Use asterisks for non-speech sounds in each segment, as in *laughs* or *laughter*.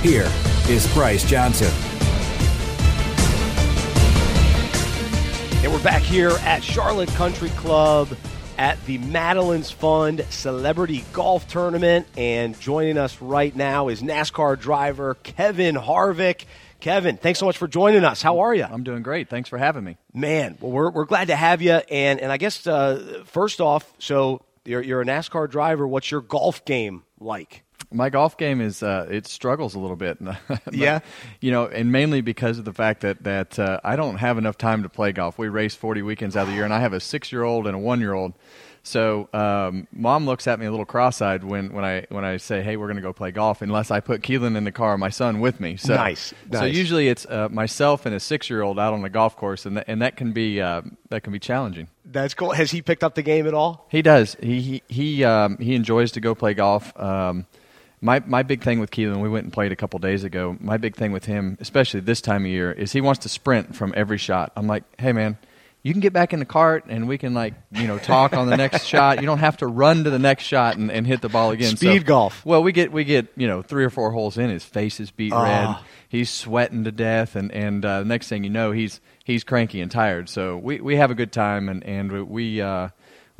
here is Bryce Johnson. And we're back here at Charlotte Country Club at the Madeline's Fund Celebrity Golf Tournament. And joining us right now is NASCAR driver Kevin Harvick. Kevin, thanks so much for joining us. How are you? I'm doing great. Thanks for having me. Man, well, we're, we're glad to have you. And, and I guess uh, first off, so you're, you're a NASCAR driver. What's your golf game like? My golf game is uh, it struggles a little bit. *laughs* but, Yeah. you know, and mainly because of the fact that that uh, I don't have enough time to play golf. We race 40 weekends out of the year, and I have a six year old and a one year old. So um, mom looks at me a little cross-eyed when, when I when I say, "Hey, we're going to go play golf," unless I put Keelan in the car, my son, with me. So, Nice, So nice. usually it's uh, myself and a six-year-old out on the golf course, and th- and that can be uh, that can be challenging. That's cool. Has he picked up the game at all? He does. He he he, um, he enjoys to go play golf. Um, my my big thing with Keelan, we went and played a couple days ago. My big thing with him, especially this time of year, is he wants to sprint from every shot. I'm like, hey man, you can get back in the cart and we can like you know talk on the next *laughs* shot. You don't have to run to the next shot and, and hit the ball again. Speed golf. Well, we get we get you know three or four holes in. His face is beet red. Ah. He's sweating to death, and and uh, next thing you know, he's he's cranky and tired. So we, we have a good time, and and we uh,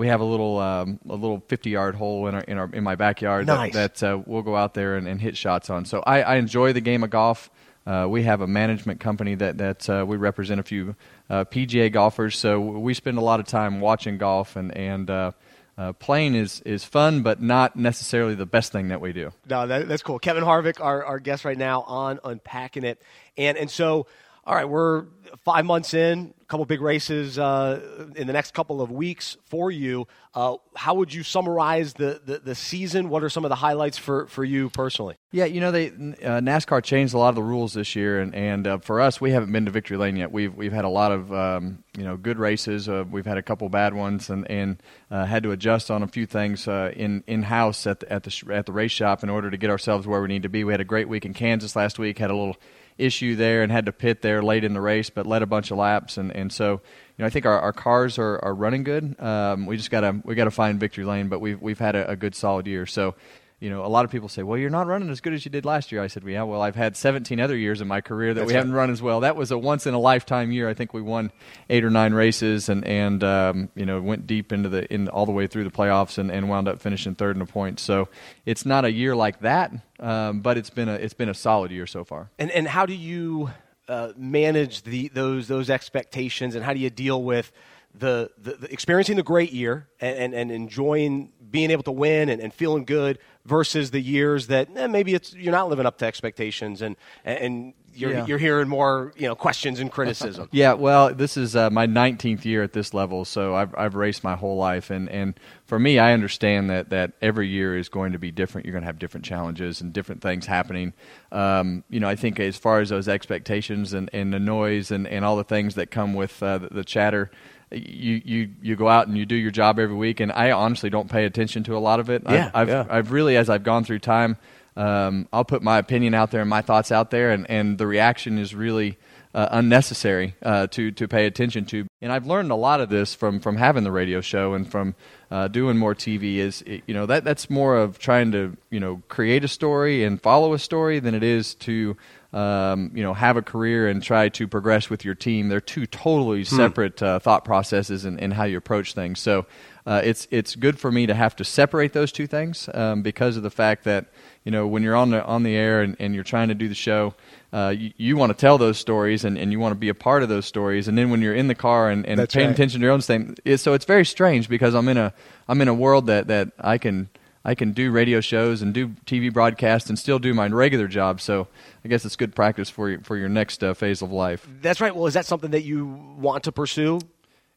we have a little um, a little fifty yard hole in our in our in my backyard Nice. that, that uh, we'll go out there and, and hit shots on. So I, I enjoy the game of golf. Uh, we have a management company that that uh, we represent a few uh, PGA golfers, so we spend a lot of time watching golf and and. Uh, uh, playing is, is fun, but not necessarily the best thing that we do. No, that, that's cool. Kevin Harvick, our, our guest right now on Unpacking It. And, and so, all right, we're five months in, a couple big races uh, in the next couple of weeks for you. Uh, how would you summarize the, the, the season? What are some of the highlights for, for you personally? Yeah, you know they uh, NASCAR changed a lot of the rules this year, and and uh, for us, we haven't been to victory lane yet. We've we've had a lot of um, you know good races. Uh, we've had a couple bad ones, and and uh, had to adjust on a few things in in house at the, at the at the race shop in order to get ourselves where we need to be. We had a great week in Kansas last week. Had a little issue there and had to pit there late in the race, but led a bunch of laps, and and so you know I think our, our cars are, are running good. Um, we just gotta we gotta find victory lane, but we've we've had a, a good solid year. So you know, a lot of people say, "Well, you're not running as good as you did last year." I said, "Well, yeah, well, I've had 17 other years in my career that That's we right. haven't run as well. That was a once in a lifetime year. I think we won eight or nine races, and and um, you know went deep into the in all the way through the playoffs, and, and wound up finishing third in a point. So it's not a year like that, um, but it's been a it's been a solid year so far. And, and how do you uh, manage the, those, those expectations and how do you deal with the, the, the experiencing the great year and, and, and enjoying being able to win and, and feeling good versus the years that eh, maybe it's, you're not living up to expectations and, and you're, Yeah. you're hearing more you know, questions and criticism? *laughs* Yeah, well, this is uh, my 19th year at this level, so I've I've raced my whole life, and and for me, I understand that that every year is going to be different. You're going to have different challenges and different things happening. Um, you know, I think as far as those expectations and, and the noise and, and all the things that come with uh, the, the chatter. You, you you go out and you do your job every week, and I honestly don't pay attention to a lot of it. Yeah, I've, I've, yeah. I've really, as I've gone through time, um, I'll put my opinion out there and my thoughts out there, and, and the reaction is really uh, unnecessary uh, to to pay attention to. And I've learned a lot of this from from having the radio show and from uh, doing more TV. Is it- you know that that's more of trying to you know create a story and follow a story than it is to um, you know have a career and try to progress with your team. They're two totally separate uh, thought processes in, in how you approach things. So uh, it's it's good for me to have to separate those two things um, because of the fact that you know when you're on the on the air and, and you're trying to do the show, uh, you, you want to tell those stories and, and you want to be a part of those stories. And then when you're in the car and, and That's paying right. attention to your own thing, it, so it's very strange because I'm in a I'm in a world that, that I can I can do radio shows and do TV broadcasts and still do my regular job. So I guess it's good practice for your, for your next uh, phase of life. That's right. Well, is that something that you want to pursue?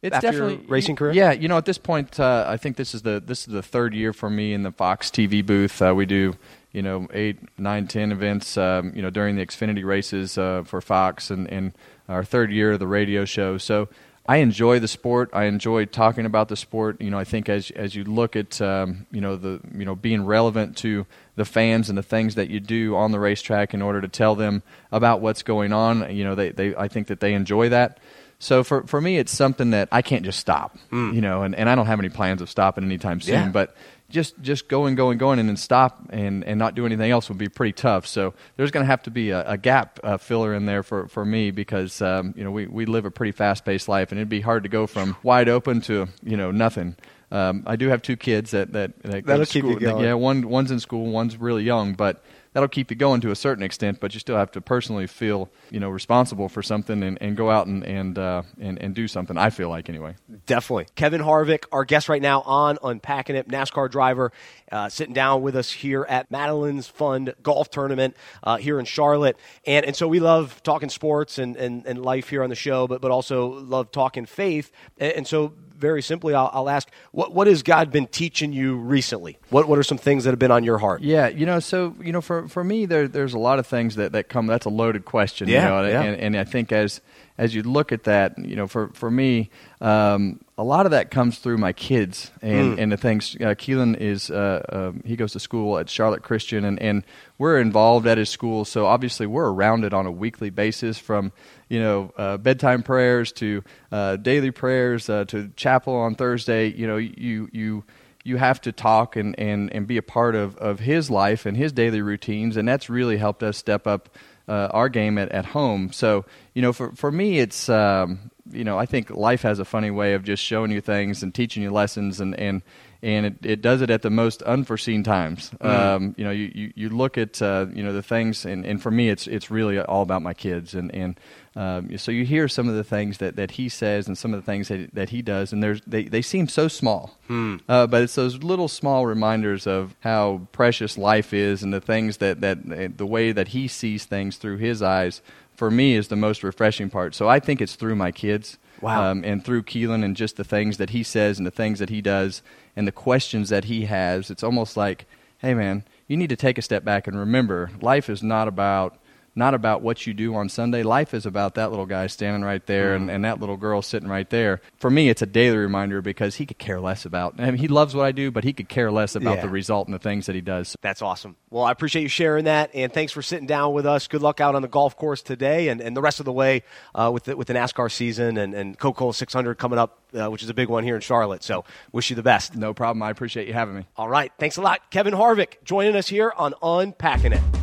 It's after definitely racing career? Yeah, you know, at this point, uh, I think this is the this is the third year for me in the Fox TV booth. Uh, we do you know, eight, nine, ten events, um, you know, during the Xfinity races uh, for Fox and, and our third year of the radio show. So I enjoy the sport. I enjoy talking about the sport. You know, I think as as you look at um, you know the you know being relevant to the fans and the things that you do on the racetrack in order to tell them about what's going on. You know, they, they I think that they enjoy that. So for for me, it's something that I can't just stop. Mm. You know, and, and I don't have any plans of stopping anytime soon. Yeah. But just just going, going, going, and then stop and, and not do anything else would be pretty tough. So there's going to have to be a, a gap uh, filler in there for, for me because um, you know we, we live a pretty fast paced life, and it'd be hard to go from wide open to you know nothing. Um, I do have two kids that that, that that'll keep you going. Yeah, one one's in school, one's really young, but that'll keep you going to a certain extent, but you still have to personally feel, you know, responsible for something and, and go out and and, uh, and and do something. I feel like anyway. Definitely, Kevin Harvick, our guest right now on Unpacking It, NASCAR driver, uh, sitting down with us here at Madeline's Fund Golf Tournament uh, here in Charlotte, and and so we love talking sports and, and, and life here on the show, but but also love talking faith, and, and so very simply, I'll, I'll, ask, what, what has God been teaching you recently? What, what are some things that have been on your heart? Yeah, you know, so, you know, for, for me, there, there's a lot of things that, that come, that's a loaded question. Yeah, you know, yeah. And, and I think as, as you look at that, you know, for, for me, um, a lot of that comes through my kids and, mm. and the things. Uh, Keelan is uh, uh, he goes to school at Charlotte Christian, and, and we're involved at his school. So obviously we're around it on a weekly basis, from you know uh, bedtime prayers to uh, daily prayers uh, to chapel on Thursday. You know you you you have to talk and, and, and be a part of, of his life and his daily routines, and that's really helped us step up uh, our game at, at home. So, you know, for, for me, it's, um, you know, I think life has a funny way of just showing you things and teaching you lessons, and, and, and it, it does it at the most unforeseen times. Mm. Um, you know, you, you, you look at, uh, you know, the things, and, and for me, it's, it's really all about my kids. And, and um, so you hear some of the things that, that he says and some of the things that, that he does, and there's, they, they seem so small. Hmm. Uh, but it's those little small reminders of how precious life is and the things that, that the way that he sees things through his eyes, for me, is the most refreshing part. So I think it's through my kids. Wow. Um, and through Keelan and just the things that he says and the things that he does and the questions that he has. It's almost like, hey, man, you need to take a step back and remember life is not about not about what you do on Sunday. Life is about that little guy standing right there and, and that little girl sitting right there. For me, it's a daily reminder because he could care less about. I mean, he loves what I do, but he could care less about yeah. the result and the things that he does. That's awesome. Well, I appreciate you sharing that, and thanks for sitting down with us. Good luck out on the golf course today and, and the rest of the way uh, with the, with the NASCAR season and, and Coca-Cola 600 coming up, uh, which is a big one here in Charlotte. So, wish you the best. No problem. I appreciate you having me. All right. Thanks a lot, Kevin Harvick, joining us here on Unpacking It.